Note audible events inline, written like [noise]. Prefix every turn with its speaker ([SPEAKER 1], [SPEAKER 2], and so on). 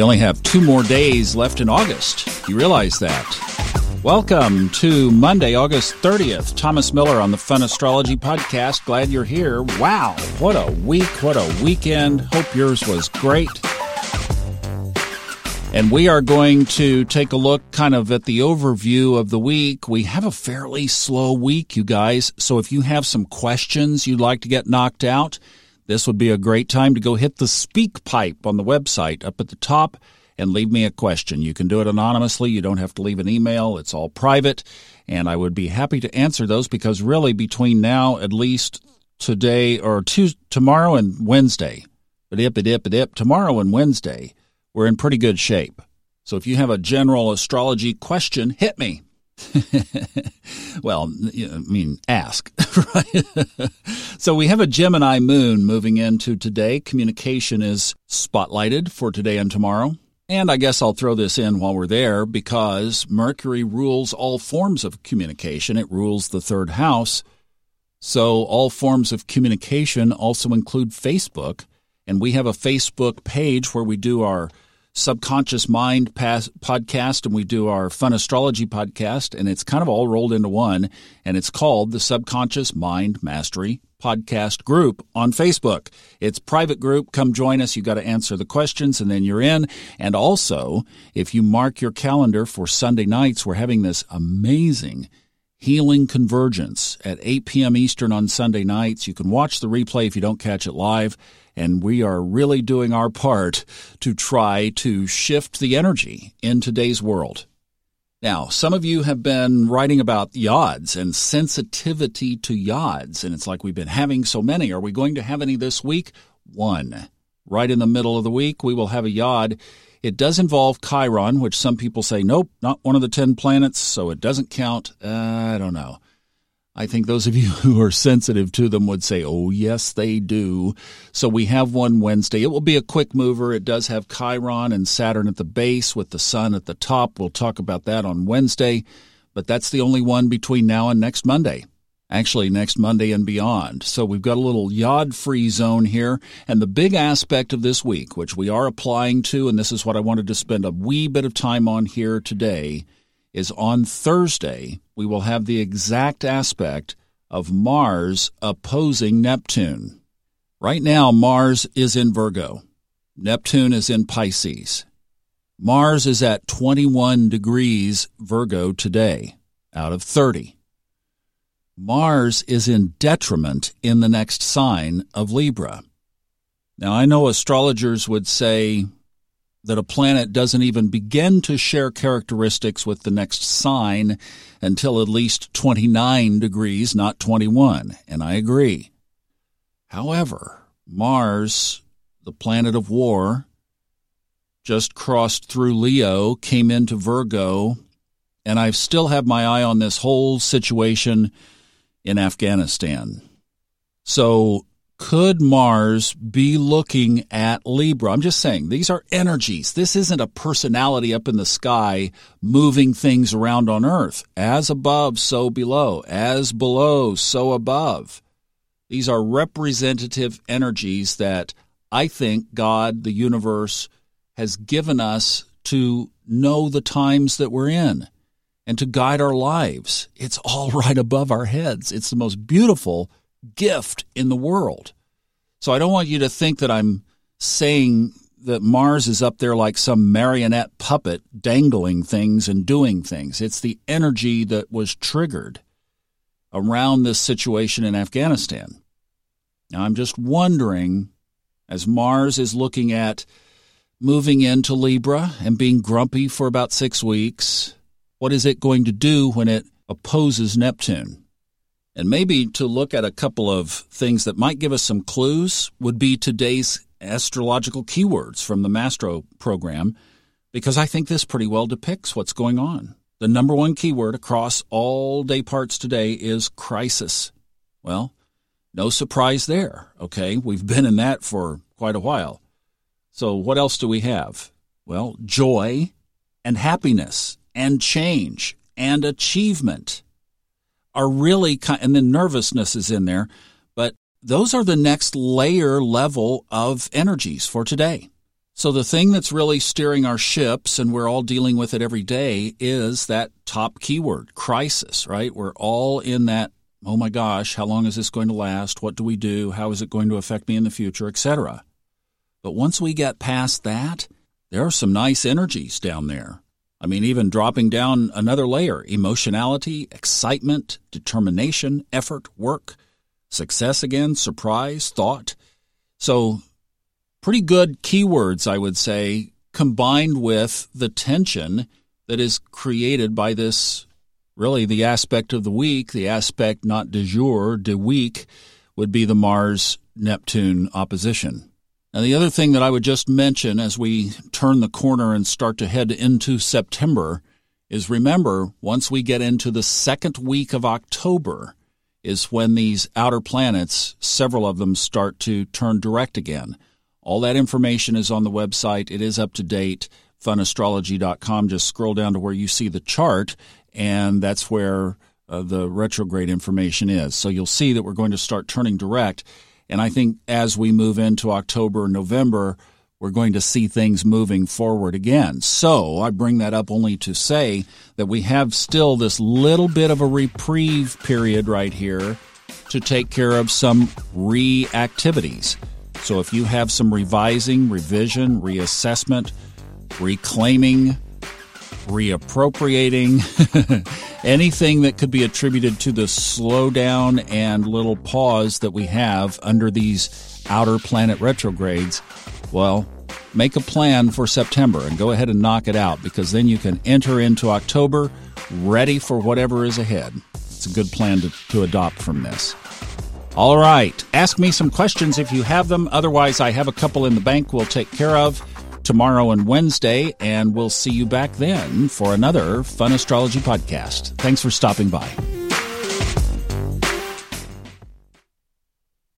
[SPEAKER 1] We only have two more days left in August. You realize that? Welcome to Monday, August 30th. Thomas Miller on the Fun Astrology Podcast. Glad you're here. Wow, what a week, what a weekend. Hope yours was great. And we are going to take a look kind of at the overview of the week. We have a fairly slow week, you guys. So if you have some questions you'd like to get knocked out, this would be a great time to go hit the speak pipe on the website up at the top and leave me a question. You can do it anonymously. You don't have to leave an email. It's all private. And I would be happy to answer those because really between now, at least today or tomorrow and Wednesday, dip, dip, dip, tomorrow and Wednesday, we're in pretty good shape. So if you have a general astrology question, hit me. [laughs] well, I mean, ask, [laughs] right? so we have a Gemini moon moving into today. Communication is spotlighted for today and tomorrow. And I guess I'll throw this in while we're there because Mercury rules all forms of communication. It rules the third house. So all forms of communication also include Facebook. And we have a Facebook page where we do our subconscious mind podcast and we do our fun astrology podcast and it's kind of all rolled into one and it's called the subconscious mind mastery podcast group on facebook it's private group come join us you got to answer the questions and then you're in and also if you mark your calendar for sunday nights we're having this amazing Healing Convergence at 8 p.m. Eastern on Sunday nights. You can watch the replay if you don't catch it live and we are really doing our part to try to shift the energy in today's world. Now, some of you have been writing about yods and sensitivity to yods, and it's like we've been having so many. Are we going to have any this week? One. Right in the middle of the week, we will have a yod. It does involve Chiron, which some people say, nope, not one of the 10 planets, so it doesn't count. Uh, I don't know. I think those of you [laughs] who are sensitive to them would say, oh, yes, they do. So we have one Wednesday. It will be a quick mover. It does have Chiron and Saturn at the base with the sun at the top. We'll talk about that on Wednesday, but that's the only one between now and next Monday. Actually, next Monday and beyond. So we've got a little yod free zone here. And the big aspect of this week, which we are applying to, and this is what I wanted to spend a wee bit of time on here today, is on Thursday, we will have the exact aspect of Mars opposing Neptune. Right now, Mars is in Virgo. Neptune is in Pisces. Mars is at 21 degrees Virgo today out of 30. Mars is in detriment in the next sign of Libra. Now, I know astrologers would say that a planet doesn't even begin to share characteristics with the next sign until at least 29 degrees, not 21. And I agree. However, Mars, the planet of war, just crossed through Leo, came into Virgo, and I still have my eye on this whole situation in Afghanistan. So could Mars be looking at Libra? I'm just saying, these are energies. This isn't a personality up in the sky moving things around on Earth. As above, so below. As below, so above. These are representative energies that I think God, the universe, has given us to know the times that we're in and to guide our lives. It's all [laughs] right above our heads. It's the most beautiful gift in the world. So I don't want you to think that I'm saying that Mars is up there like some marionette puppet dangling things and doing things. It's the energy that was triggered around this situation in Afghanistan. Now I'm just wondering, as Mars is looking at moving into Libra and being grumpy for about six weeks, what is it going to do when it opposes Neptune? And maybe to look at a couple of things that might give us some clues would be today's astrological keywords from the Mastro program, because I think this pretty well depicts what's going on. The number one keyword across all day parts today is crisis. Well, no surprise there, okay? We've been in that for quite a while. So, what else do we have? Well, joy and happiness and change and achievement are really kind, and then nervousness is in there, but those are the next layer level of energies for today. So the thing that's really steering our ships, and we're all dealing with it every day, is that top keyword, crisis, right? We're all in that, oh my gosh, how long is this going to last? What do we do? How is it going to affect me in the future, etc. But once we get past that, there are some nice energies down there. I mean, even dropping down another layer emotionality, excitement, determination, effort, work, success again, surprise, thought. So pretty good keywords, I would say, combined with the tension that is created by this really the aspect of the week, the aspect not de jour, de week, would be the Mars Neptune opposition. Now, the other thing that I would just mention as we turn the corner and start to head into September is remember, once we get into the second week of October, is when these outer planets, several of them, start to turn direct again. All that information is on the website. It is up to date. Funastrology.com. Just scroll down to where you see the chart, and that's where uh, the retrograde information is. So you'll see that we're going to start turning direct. And I think as we move into October, November, we're going to see things moving forward again. So I bring that up only to say that we have still this little bit of a reprieve period right here to take care of some reactivities. So if you have some revising, revision, reassessment, reclaiming, reappropriating, [laughs] anything that could be attributed to the slowdown and little pause that we have under these outer planet retrogrades, well, make a plan for September and go ahead and knock it out because then you can enter into October ready for whatever is ahead. It's a good plan to, to adopt from this. All right. Ask me some questions if you have them. Otherwise, I have a couple in the bank we'll take care of tomorrow and Wednesday, and we'll see you back then for another Fun Astrology podcast. Thanks for stopping by.